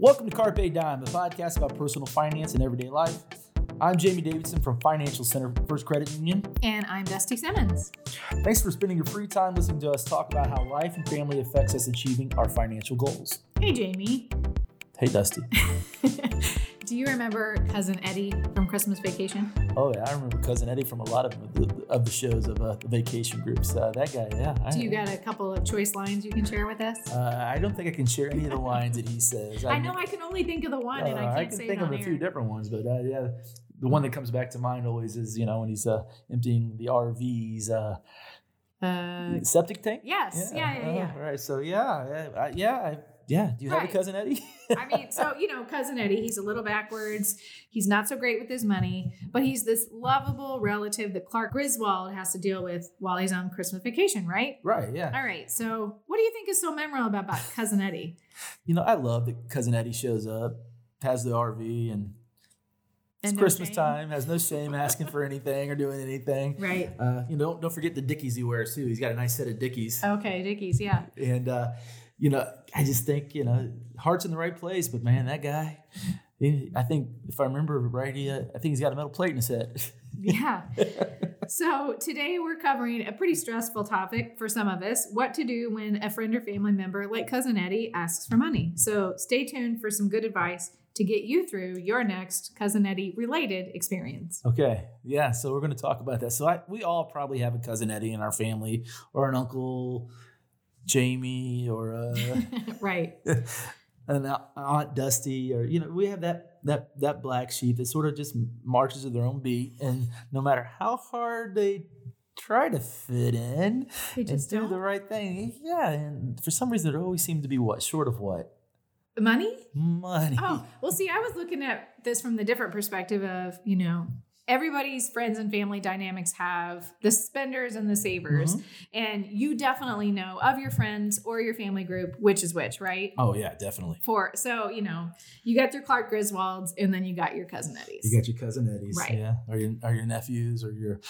Welcome to Carpe Dime, a podcast about personal finance and everyday life. I'm Jamie Davidson from Financial Center First Credit Union. And I'm Dusty Simmons. Thanks for spending your free time listening to us talk about how life and family affects us achieving our financial goals. Hey, Jamie. Hey, Dusty. Do you remember Cousin Eddie from Christmas Vacation? Oh yeah, I remember Cousin Eddie from a lot of the, of the shows of uh, the vacation groups. Uh, that guy, yeah. I, Do you got a couple of choice lines you can share with us? Uh, I don't think I can share any of the lines that he says. I, know I can only think of the one, and I Uh, can't I can say think it of on a few different ones, but uh, yeah, the one that comes back to mind always is you know when he's uh, emptying the RV's uh, Uh, septic tank. yes, yeah, yeah, yeah. All right, so yeah, yeah, I- yeah, I, yeah. Do you have a cousin Eddie? I mean, so you know, cousin Eddie, he's a little backwards. He's not so great with his money, but he's this lovable relative that Clark Griswold has to deal with while he's on Christmas vacation, right? right, yeah. All right. So, what do you think is so memorable about cousin Eddie? You know, I love that cousin Eddie shows up, has the RV, and it's no Christmas shame? time. Has no shame asking for anything or doing anything. Right. Uh, you know, don't, don't forget the Dickies he wears too. He's got a nice set of Dickies. Okay, Dickies. Yeah. And uh, you know, I just think you know, heart's in the right place. But man, that guy, he, I think if I remember right, he, uh, I think he's got a metal plate in his head. Yeah. so today we're covering a pretty stressful topic for some of us what to do when a friend or family member, like Cousin Eddie, asks for money. So stay tuned for some good advice to get you through your next Cousin Eddie related experience. okay, yeah. So we're going to talk about that. So I, we all probably have a cousin Eddie in our family, or an uncle Jamie, or uh, right. an aunt Dusty, or you know, we have that that that black sheep that sort of just marches to their own beat, and no matter how hard they try to fit in, They and just do the right thing. Yeah, and for some reason, it always seemed to be what short of what Money? money. Oh, well, see, I was looking at this from the different perspective of, you know, everybody's friends and family dynamics have the spenders and the savers. Mhm. And you definitely know of your friends or your family group which is which, right? Oh yeah, definitely. For so, you know, you got your Clark Griswolds and then you got your cousin Eddies. You got your cousin Eddies, Right. Yeah, or your or your nephews, or your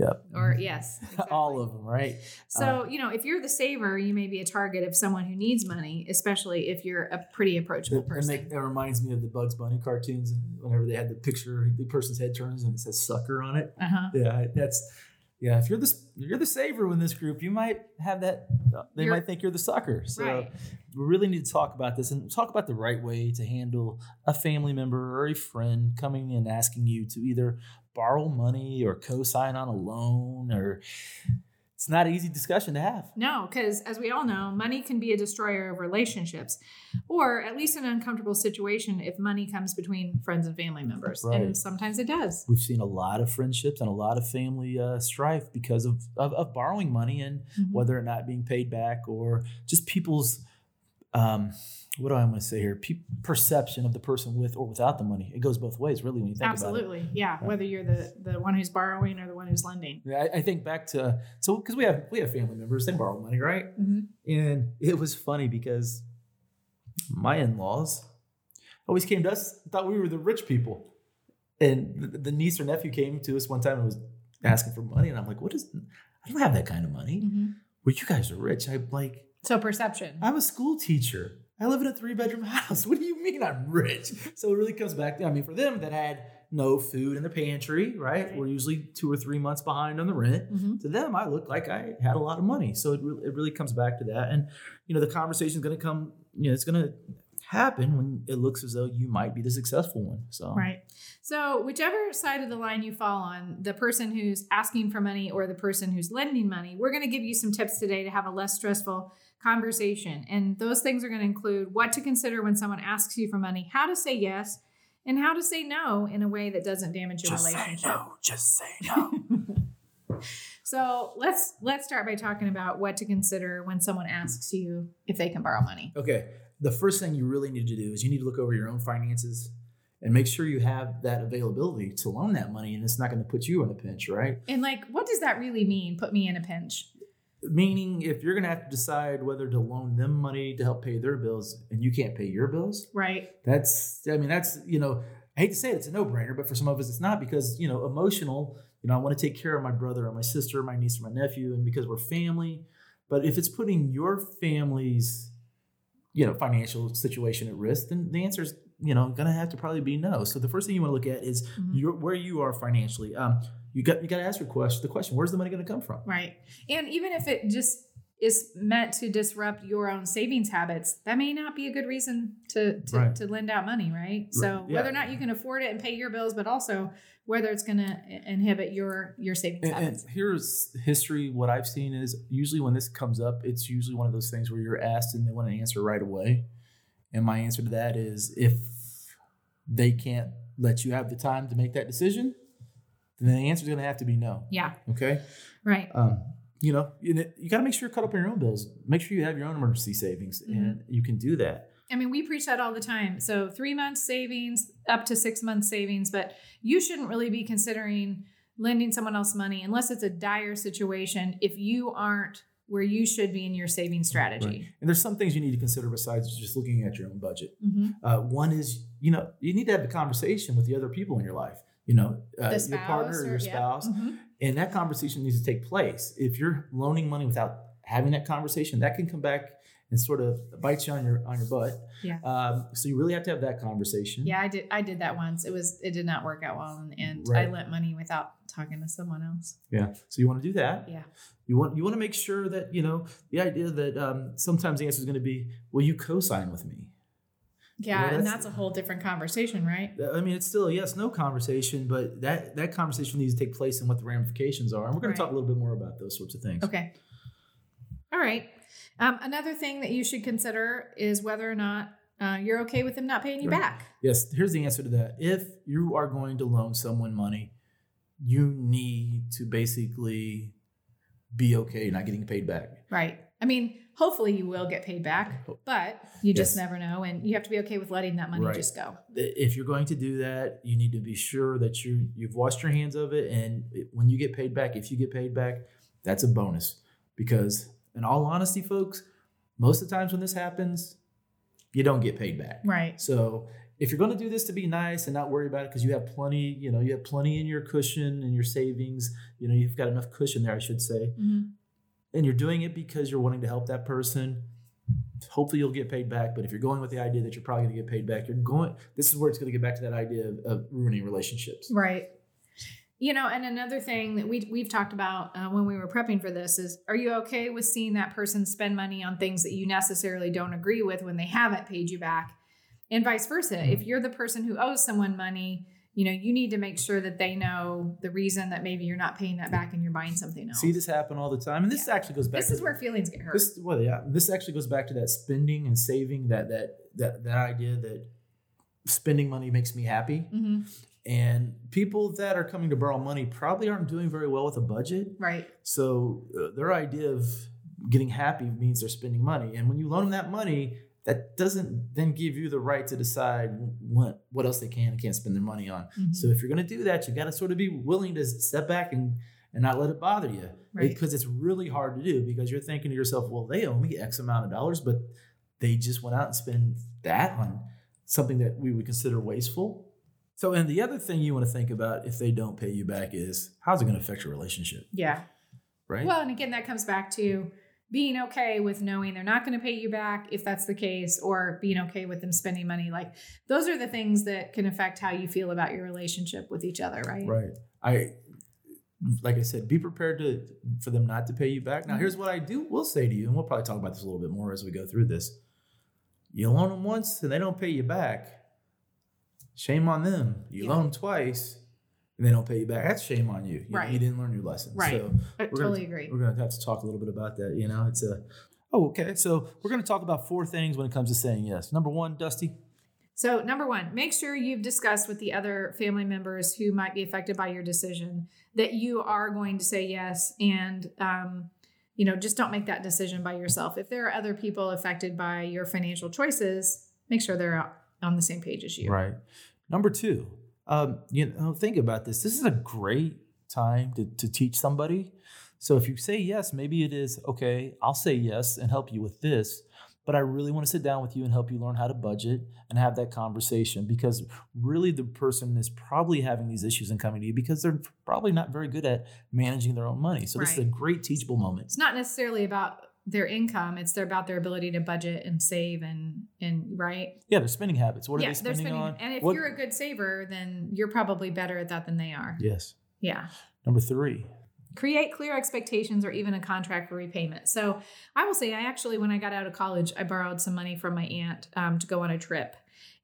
yep, or mm-hmm. yes. all of them, right? So, uh, you know, if you're the saver, you may be a target of someone who needs money, especially if you're a pretty approachable That, that, person. make, that reminds me of the Bugs Bunny cartoons. Whenever they had the picture, the person's head turns and it says "sucker" on it. uh-huh. Yeah, that's yeah. If you're the you're the saver in this group, you might have that. Uh, they You're- might think you're the sucker. So Right. we really need to talk about this and talk about the right way to handle a family member or a friend coming and asking you to either borrow money or co-sign on a loan or it's not an easy discussion to have. No, because as we all know, money can be a destroyer of relationships, or at least an uncomfortable situation if money comes between friends and family members. Right. And sometimes it does. We've seen a lot of friendships and a lot of family uh, strife because of, of, of borrowing money and Mhm. whether or not being paid back or just people's um, what do I want to say here? Pe- perception of the person with or without the money. It goes both ways, really, when you think about it. Absolutely. Yeah. Whether you're the, the one who's borrowing or the one who's lending. Yeah, I, I think back to so because we have we have family members, they borrow money, right? Mhm. And it was funny because my in-laws always came to us, thought we were the rich people. And the, the niece or nephew came to us one time and was asking for money, and I'm like, "What is? I don't have that kind of money. Mhm. Well, you guys are rich. I'm like, So perception. I'm a school teacher. I live in a three bedroom house. What do you mean I'm rich? So it really comes back to, I mean, for them that had no food in the pantry, right? Right. We're usually two or three months behind on the rent. Mhm. To them, I looked like I had a lot of money. So it really, it really comes back to that. And, you know, the conversation is going to come, you know, it's going to happen when it looks as though you might be the successful one. So, Right. So, whichever side of the line you fall on, the person who's asking for money or the person who's lending money, we're going to give you some tips today to have a less stressful conversation. And those things are going to include what to consider when someone asks you for money, how to say yes, and how to say no in a way that doesn't damage your just say relationship. no, just say no. So, let's let's start by talking about what to consider when someone asks you if they can borrow money. Okay. The first thing you really need to do is you need to look over your own finances and make sure you have that availability to loan that money and it's not going to put you in a pinch, right? And like what does that really mean? Put me in a pinch. Meaning, if you're going to have to decide whether to loan them money to help pay their bills and you can't pay your bills, Right. that's, I mean, that's, you know, I hate to say it, it's a no brainer, but for some of us, it's not because, you know, emotional, you know, I want to take care of my brother or my sister, my niece or my nephew, and because we're family. But if it's putting your family's you know, financial situation at risk, then the answer is, you know, gonna have to probably be no. So the first thing you want to look at is Mhm. your, where you are financially. Um, you got you got to ask your question. The question: Where's the money going to come from? Right. And even if it just is meant to disrupt your own savings habits, that may not be a good reason to to, Right. to lend out money, right? So yeah. whether or not you can afford it and pay your bills, but also whether it's going to inhibit your your savings And, and here's history. What I've seen is usually when this comes up, it's usually one of those things where you're asked and they want to answer right away. And my answer to that is if they can't let you have the time to make that decision, then the answer is going to have to be no. Yeah. Okay. Right. Um, you know, you, you got to make sure you're cut up on your own bills. Make sure you have your own emergency savings, and you can do that. I mean, we preach that all the time. So three months savings, up to six months savings, but you shouldn't really be considering lending someone else money unless it's a dire situation if you aren't where you should be in your saving strategy. Right. And there's some things you need to consider besides just looking at your own budget. Mhm. Uh, one is, you know, you need to have a conversation with the other people in your life. You know, uh, your partner or or- your yeah. spouse, Mhm. and that conversation needs to take place. If you're loaning money without having that conversation, that can come back and sort of bites you on your on your butt. Yeah. Um, so you really have to have that conversation. Yeah, I did. I did that once. It was. It did not work out well, and, and Right. I lent money without talking to someone else. Yeah. So you want to do that. Yeah. You want you want to make sure that you know the idea that um, sometimes the answer is going to be, "Will you co-sign with me?" Yeah, Well, and that's- that's a whole different conversation, right? I mean, it's still a yes no conversation, but that that conversation needs to take place and what the ramifications are, and we're going Right. to talk a little bit more about those sorts of things. Okay. All right. Um, another thing that you should consider is whether or not uh, you're okay with them not paying you Right. back. Yes, here's the answer to that. If you are going to loan someone money, you need to basically be okay not getting paid back. Right. I mean, hopefully you will get paid back, but you just Yes. never know, and you have to be okay with letting that money Right. just go. If you're going to do that, you need to be sure that you you've washed your hands of it, and when you get paid back, if you get paid back, that's a bonus. Because in all honesty, folks, most of the times when this happens, you don't get paid back. Right. So if you're going to do this to be nice and not worry about it because you have plenty, you know, you have plenty in your cushion and your savings, you know, you've got enough cushion there, I should say, Mhm. And you're doing it because you're wanting to help that person. Hopefully you'll get paid back, but if you're going with the idea that you're probably going to get paid back, you're going. This is where it's going to get back to that idea of, of ruining relationships. Right. You know, and another thing that we we've talked about uh, when we were prepping for this is: Are you okay with seeing that person spend money on things that you necessarily don't agree with when they haven't paid you back, and vice versa? Mm-hmm. If you're the person who owes someone money, you know, you need to make sure that they know the reason that maybe you're not paying that back and you're buying something else. See this happen all the time, and this actually goes back. This is where feelings get hurt. This well, yeah. This actually goes back to that spending and saving. That that that that idea that spending money makes me happy. hmm And people that are coming to borrow money probably aren't doing very well with a budget. Right. So uh, their idea of getting happy means they're spending money. And when you loan them that money, that doesn't then give you the right to decide what what else they can and can't spend their money on. Mhm. So if you're going to do that, you got to sort of be willing to step back and and not let it bother you Right. because it's really hard to do because you're thinking to yourself, well, they owe me X amount of dollars, but they just went out and spent that on something that we would consider wasteful. So, and the other thing you want to think about if they don't pay you back is how's it going to affect your relationship, Yeah. right? Well, and again, that comes back to being okay with knowing they're not going to pay you back if that's the case, or being okay with them spending money. Like those are the things that can affect how you feel about your relationship with each other, right? Right. I like I said, be prepared to for them not to pay you back. Now, Mhm. here's what I do will say to you, and we'll probably talk about this a little bit more as we go through this. You loan them once and they don't pay you back. Shame on them. You Yeah. loan them twice and they don't pay you back. That's shame on you. You, Right. you didn't learn your lesson. Right. So I We're gonna- totally agree. we're gonna have to talk a little bit about that. You know, it's a oh okay. So we're gonna talk about four things when it comes to saying yes. Number one, Dusty. So, number one, make sure you've discussed with the other family members who might be affected by your decision that you are going to say yes, and um, you know, just don't make that decision by yourself. If there are other people affected by your financial choices, make sure they're on the same page as you. Right. Number two, um, you know, think about this. This is a great time to, to teach somebody. So if you say yes, maybe it is okay, I'll say yes and help you with this. But I really want to sit down with you and help you learn how to budget and have that conversation because really the person is probably having these issues and coming to you because they're probably not very good at managing their own money. So this is a great teachable moment. It's not necessarily about their income. It's their, about their ability to budget and save and and right. Yeah, their spending habits. What are they spending, spending. on? And if What- you're a good saver, then you're probably better at that than they are. yes. Yeah. Number three. create clear expectations or even a contract for repayment. So I will say, I actually, when I got out of college, I borrowed some money from my aunt um, to go on a trip.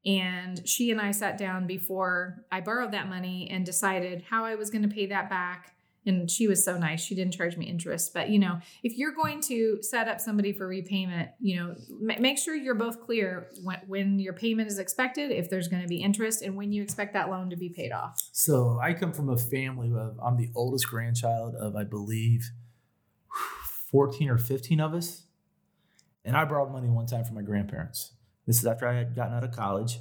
And she and I sat down before I borrowed that money and decided how I was going to pay that back. And she was so nice. She didn't charge me interest. But, you know, if you're going to set up somebody for repayment, you know, ma- make sure you're both clear when, when your payment is expected, if there's going to be interest, and when you expect that loan to be paid off. So I come from a family of I'm the oldest grandchild of I believe 14 or 15 of us. And I borrowed money one time from my grandparents. This is after I had gotten out of college.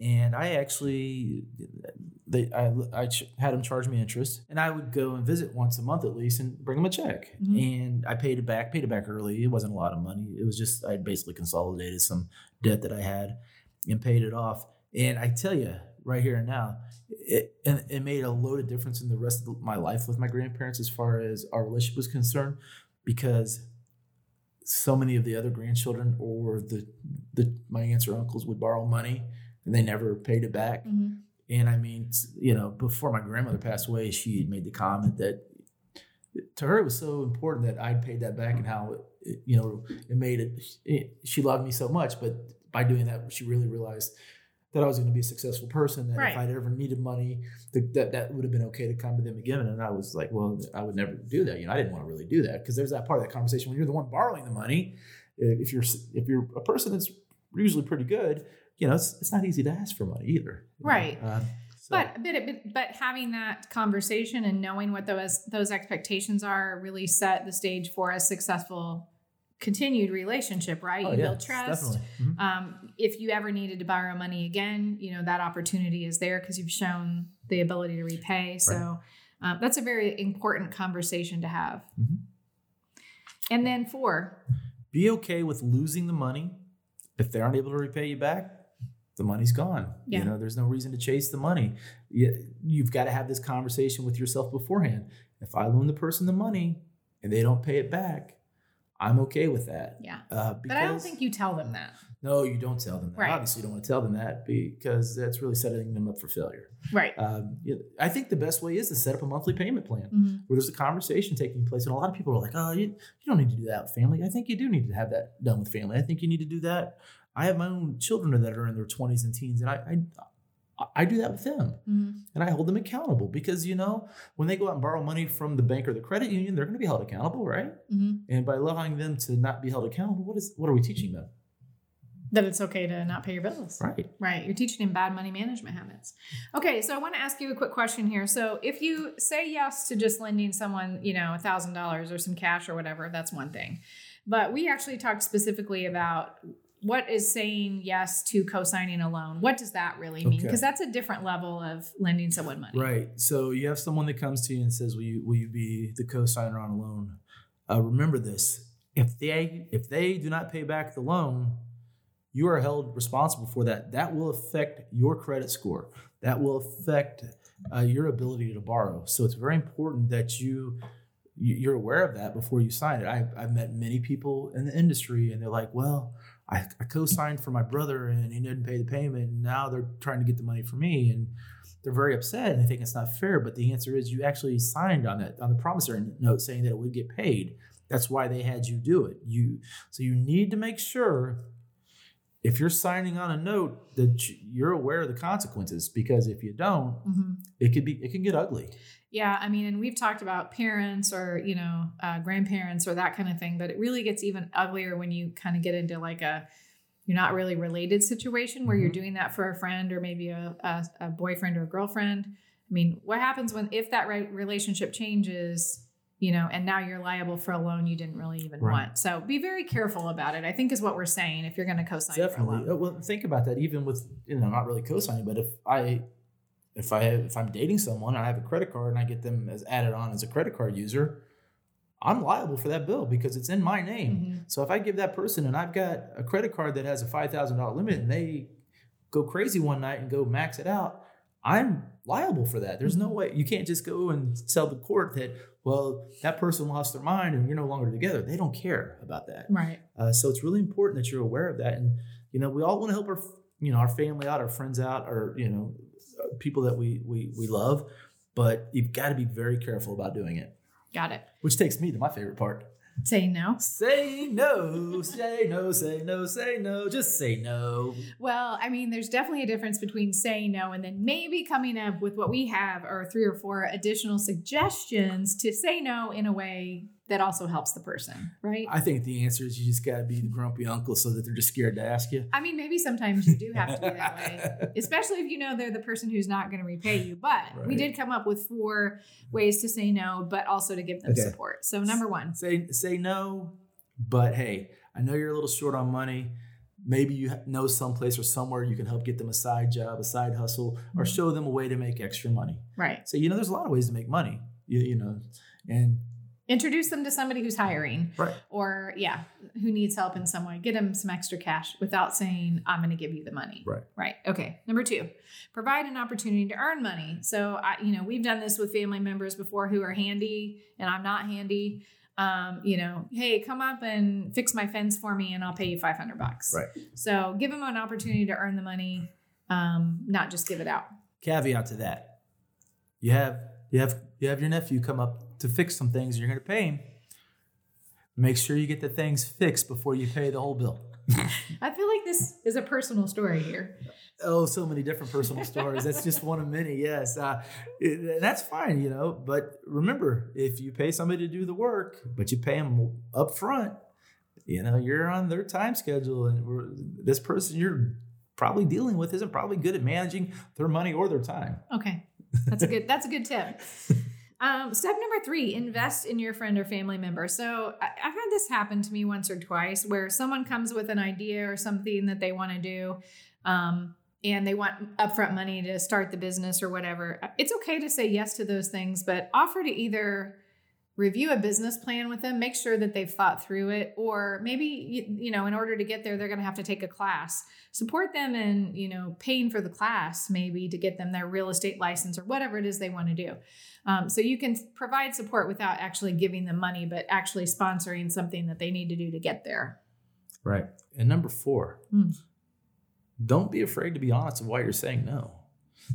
And I actually they I, I ch- had them charge me interest and I would go and visit once a month at least and bring them a check. Mhm. And I paid it back, paid it back early. It wasn't a lot of money. It was just I basically consolidated some debt that I had and paid it off. And I tell you right here and now, it and it made a load of difference in the rest of my life with my grandparents as far as our relationship was concerned, because so many of the other grandchildren or the the my aunts or uncles would borrow money and they never paid it back. Mhm. And I mean, you know, before my grandmother passed away, she had made the comment that to her it was so important that I'd paid that back and how it, you know it made it, it. She loved me so much, but by doing that, she really realized that I was going to be a successful person. That Right. if I'd ever needed money, that, that that would have been okay to come to them again. And I was like, well, I would never do that. You know, I didn't want to really do that because there's that part of that conversation when you're the one borrowing the money. If you're if you're a person that's usually pretty good, you know, it's, it's not easy to ask for money either. Right. Um, so- But but, but having that conversation and knowing what those those expectations are really set the stage for a successful continued relationship, right? Oh, you yeah, build trust. Definitely. Mhm. Um, if you ever needed to borrow money again, you know that opportunity is there because you've shown the ability to repay. So um, that's a very important conversation to have. Mhm. And then four, Be okay with losing the money. If they aren't able to repay you back, the money's gone. Yeah. You know, there's no reason to chase the money. You, you've got to have this conversation with yourself beforehand. If I loan the person the money and they don't pay it back, I'm okay with that. yeah. Uh, But I don't think you tell them that. No, you don't tell them that. Right. Obviously, you don't want to tell them that because that's really setting them up for failure. Right. Um, I think the best way is to set up a monthly payment plan Mhm. where there's a conversation taking place. And a lot of people are like, oh, you, you don't need to do that with family. I think you do need to have that done with family. I think you need to do that. I have my own children that are in their 20s and teens, and I, I, I do that with them. Mhm. And I hold them accountable because, you know, when they go out and borrow money from the bank or the credit union, they're going to be held accountable, right? Mhm. And by allowing them to not be held accountable, what is what are we teaching them? That it's okay to not pay your bills. Right. Right. You're teaching them bad money management habits. Okay. So I want to ask you a quick question here. So if you say yes to just lending someone, you know, a thousand dollars or some cash or whatever, that's one thing. But we actually talked specifically about what is saying yes to co-signing a loan. What does that really mean? Okay. Because that's a different level of lending someone money. Right. So you have someone that comes to you and says, "Will you will you be the co-signer on a loan?" Uh, remember this: if they if they do not pay back the loan, you are held responsible for that. That will affect your credit score. That will affect uh, your ability to borrow. So it's very important that you you- you're aware of that before you sign it. I've, I've met many people in the industry, and they're like, "Well, I, I co-signed for my brother, and he didn't pay the payment, and now they're trying to get the money from me." And they're very upset and they think it's not fair. But the answer is you actually signed on that on the promissory note saying that it would get paid. That's why they had you do it. You so you need to make sure if you're signing on a note that you- you're aware of the consequences because if you don't, hmm it could be it can get ugly. Yeah, I mean, and we've talked about parents or you know uh, grandparents or that kind of thing, but it really gets even uglier when you kind of get into like a you're not really related situation where you're Mhm. doing that for a friend or maybe a, a, a boyfriend or a girlfriend. I mean, what happens when if that re- relationship changes? You know, and now you're liable for a loan you didn't really even Right. want. So be very careful about it. I think is what we're saying. If you're going to co-sign for a Definitely. loan. Uh, Well, think about that. Even with you know, not really co-signing, but if I if I have, if I'm dating someone and I have a credit card and I get them as added on as a credit card user, I'm liable for that bill because it's in my name. Mhm. So if I give that person and I've got a credit card that has a five thousand dollar limit and they go crazy one night and go max it out, I'm liable for that. There's Mm-hmm. no way you can't just go and tell the court that, well, that person lost their mind and you're no longer together. They don't care about that. Right. Uh, so it's really important that you're aware of that. And, you know, we all want to help our, you know, our family out, our friends out, or, you know, people that we, we, we love, but you've got to be very careful about doing it, Got it. which takes me to my favorite part. Say no. Say no, say no, say no, say no, just say no. Well, I mean, there's definitely a difference between saying no and then maybe coming up with what we have are three or four additional suggestions to say no in a way that also helps the person, right? I think the answer is you just got to be the grumpy uncle so that they're just scared to ask you. I mean, maybe sometimes you do have to be that way, especially if you know they're the person who's not going to repay you. But we did come up with four ways to say no, but also to give them Okay. support. So, number one, say say no, but hey, I know you're a little short on money. Maybe you know someplace or somewhere you can help get them a side job, a side hustle, or Mhm. show them a way to make extra money. right? So you know, there's a lot of ways to make money. You, you know, and Introduce them to somebody who's hiring. right, or yeah, who needs help in some way. Get them some extra cash without saying, I'm going to give you the money. Right. Right. Okay. Number two, provide an opportunity to earn money. So, I, you know, we've done this with family members before who are handy and I'm not handy. Um, you know, hey, come up and fix my fence for me and I'll pay you 500 bucks. Right. So give them an opportunity to earn the money, um, not just give it out. caveat to that. You have you have you have your nephew come up to fix some things. You're going to pay him. Make sure you get the things fixed before you pay the whole bill. I feel like this is a personal story here. Oh, so many different personal stories. That's just one of many. Yes, uh, it- that's fine, you know. But remember, if you pay somebody to do the work, but you pay them up front, you know, you're on their time schedule, and we're, this person you're probably dealing with isn't probably good at managing their money or their time. Okay. That's a good that's a good tip. Um, step number three, invest in your friend or family member. So I, I've had this happen to me once or twice where someone comes with an idea or something that they want to do. Um, and they want upfront money to start the business or whatever. It's okay to say yes to those things, but offer to either review a business plan with them, make sure that they've thought through it, or maybe you, know, in order to get there, they're going to have to take a class. Support them in you know paying for the class, maybe to get them their real estate license or whatever it is they want to do. Um, so you can provide support without actually giving them money, but actually sponsoring something that they need to do to get there. Right. And number four, Hmm. don't be afraid to be honest of why you're saying no.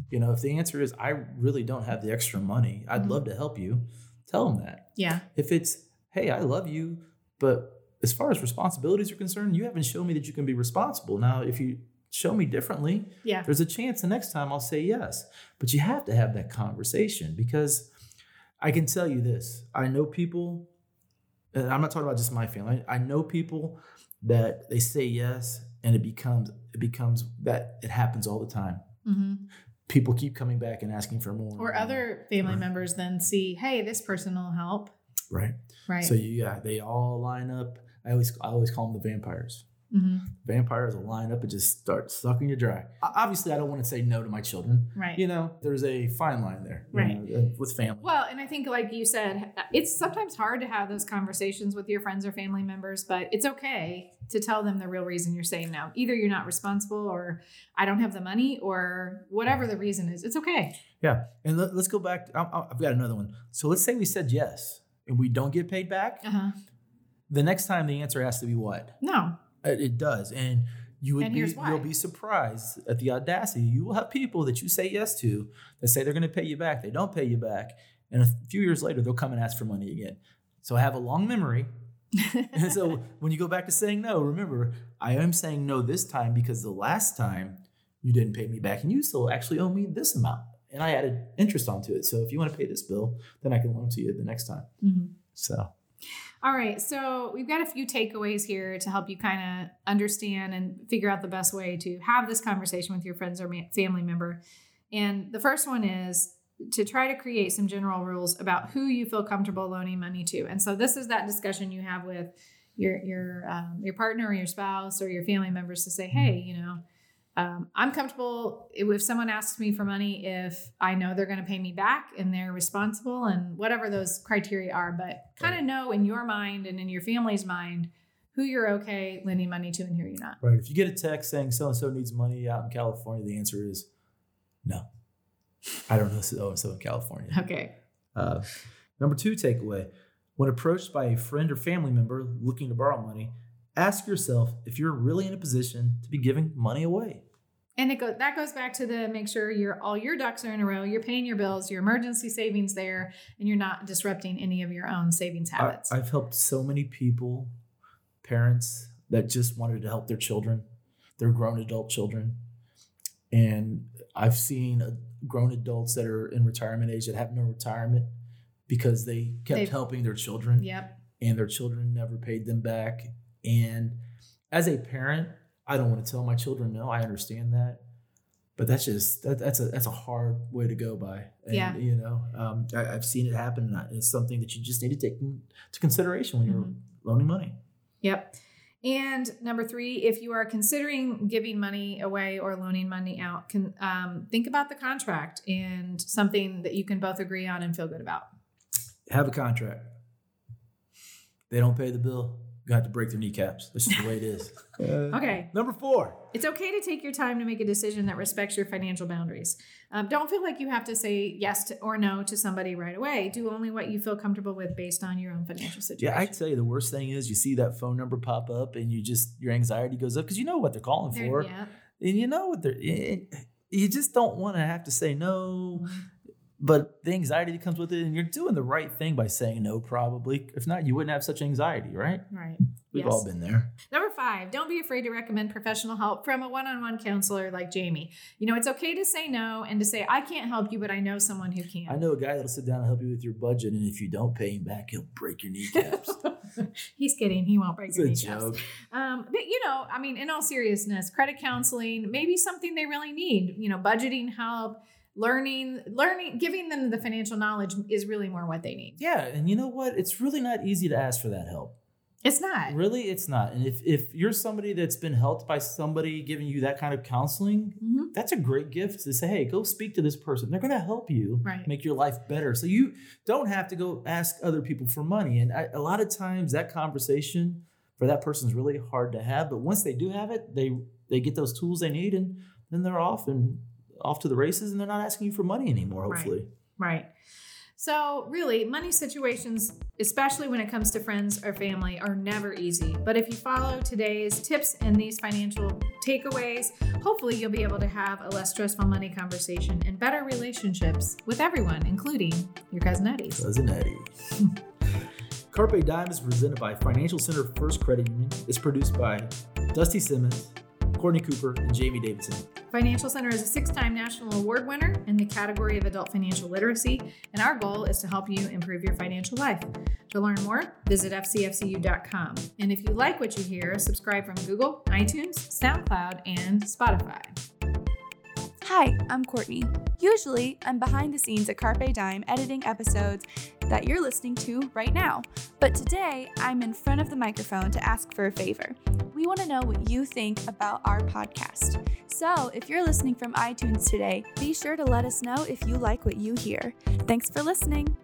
You know, if the answer is, I really don't have the extra money, I'd Mhm. love to help you, tell them that. Yeah. If it's, hey, I love you, but as far as responsibilities are concerned, you haven't shown me that you can be responsible. Now, if you show me differently, Yeah. there's a chance the next time I'll say yes. But you have to have that conversation because I can tell you this I know people, and I'm not talking about just my family, I know people that they say yes and it becomes it becomes that it happens all the time hmm people keep coming back and asking for more Or other family Right. members then see, hey, this person will help. right Right. so you, yeah they all line up i always i always call them the vampires hmm vampires will line up and just start sucking you dry obviously i don't want to say no to my children Right. you know there's a fine line there you Right. know, uh, with family Well, and I think, like you said, it's sometimes hard to have those conversations with your friends or family members, but it's okay to tell them the real reason you're saying no. Either you're not responsible, or I don't have the money, or whatever the reason is. It's okay. yeah and let, us go back I- I- i've got another one so let's say we said yes and we don't get paid back Uh huh. the next time the answer has to be what No. It it does, and you would And be you'll be surprised at the audacity. You will have people that you say yes to that say they're going to pay you back. They don't pay you back, and a few years later they'll come and ask for money again. So I have a long memory, and so when you go back to saying no, remember I am saying no this time because the last time you didn't pay me back, and you still actually owe me this amount, and I added interest onto it. So if you want to pay this bill, then I can loan to you the next time. Mhm. So All right, so we've got a few takeaways here to help you kind of understand and figure out the best way to have this conversation with your friends or family member. And the first one is to try to create some general rules about who you feel comfortable loaning money to. And so this is that discussion you have with your your um, your partner or your spouse or your family members to say, hey, you know, um, I'm comfortable if someone asks me for money if I know they're going to pay me back and they're responsible and whatever those criteria are. But kind of know in your mind and in your family's mind who you're okay lending money to and who you're not. Right. If you get a text saying so and so needs money out in California, the answer is no. I don't know. So, and so in California. Okay. Uh, number two takeaway when approached by a friend or family member looking to borrow money, ask yourself if you're really in a position to be giving money away. And it goes that goes back to the make sure your all your ducks are in a row, you're paying your bills, your emergency savings there, and you're not disrupting any of your own savings habits. I, I've helped so many people, parents that just wanted to help their children, their grown adult children. And I've seen uh, grown adults that are in retirement age that have no retirement because they kept They've- helping their children yep. and their children never paid them back. And as a parent, I don't want to tell my children no. I understand that, but that's just that, that's a that's a hard way to go by. And, Yeah. you know, um, I, I've seen it happen, it's something that you just need to take into consideration when you're Mhm. loaning money. Yep. And number three, if you are considering giving money away or loaning money out, can um, think about the contract and something that you can both agree on and feel good about. Have a contract. They don't pay the bill. You have to break their kneecaps. That's just the way it is. Okay. Number four. It's okay to take your time to make a decision that respects your financial boundaries. Um, don't feel like you have to say yes to, or no to somebody right away. Do only what you feel comfortable with based on your own financial situation. Yeah, I tell you, the worst thing is you see that phone number pop up, and you just your anxiety goes up because you know what they're calling There- for. yeah. and you know what they're it, you just don't want to have to say no Mm-hmm. But the anxiety that comes with it and you're doing the right thing by saying no probably if not you wouldn't have such anxiety right Right. we've Yes. all been there Number five, don't be afraid to recommend professional help from a one on one counselor like Jamie. You know, it's okay to say no and to say, I can't help you, but I know someone who can. i know a guy that'll sit down and help you with your budget and if you don't pay him back he'll break your kneecaps He's kidding. He won't break it's your kneecaps. joke Um, but you know, I mean, in all seriousness, credit counseling maybe something they really need. You know, budgeting help, learning, learning, giving them the financial knowledge is really more what they need. yeah and you know what it's really not easy to ask for that help It's not. really it's not and if if you're somebody that's been helped by somebody giving you that kind of counseling Mhm. that's a great gift to say, hey, go speak to this person. They're going to help you Right. make your life better. So you don't have to go ask other people for money. And I, a lot of times that conversation for that person is really hard to have. But once they do have it, they they get those tools they need, and then they're off and off to the races, and they're not asking you for money anymore. Hopefully, Right. So, really, money situations, especially when it comes to friends or family, are never easy. But if you follow today's tips and these financial takeaways, hopefully you'll be able to have a less stressful money conversation and better relationships with everyone, including your cousin Eddie's. cousin Eddie. Carpe Dime is presented by Financial Center First Credit Union. It's produced by Dusty Simmons, Courtney Cooper, and Jamie Davidson. Financial Center is a six time national award winner in the category of adult financial literacy, and our goal is to help you improve your financial life. To learn more, visit fcfcu.com. And if you like what you hear, subscribe from Google, iTunes, SoundCloud, and Spotify. Hi, I'm Courtney. Usually, I'm behind the scenes at Carpe Dime editing episodes that you're listening to right now. But today, I'm in front of the microphone to ask for a favor. We want to know what you think about our podcast. So, if you're listening from iTunes today, be sure to let us know if you like what you hear. Thanks for listening.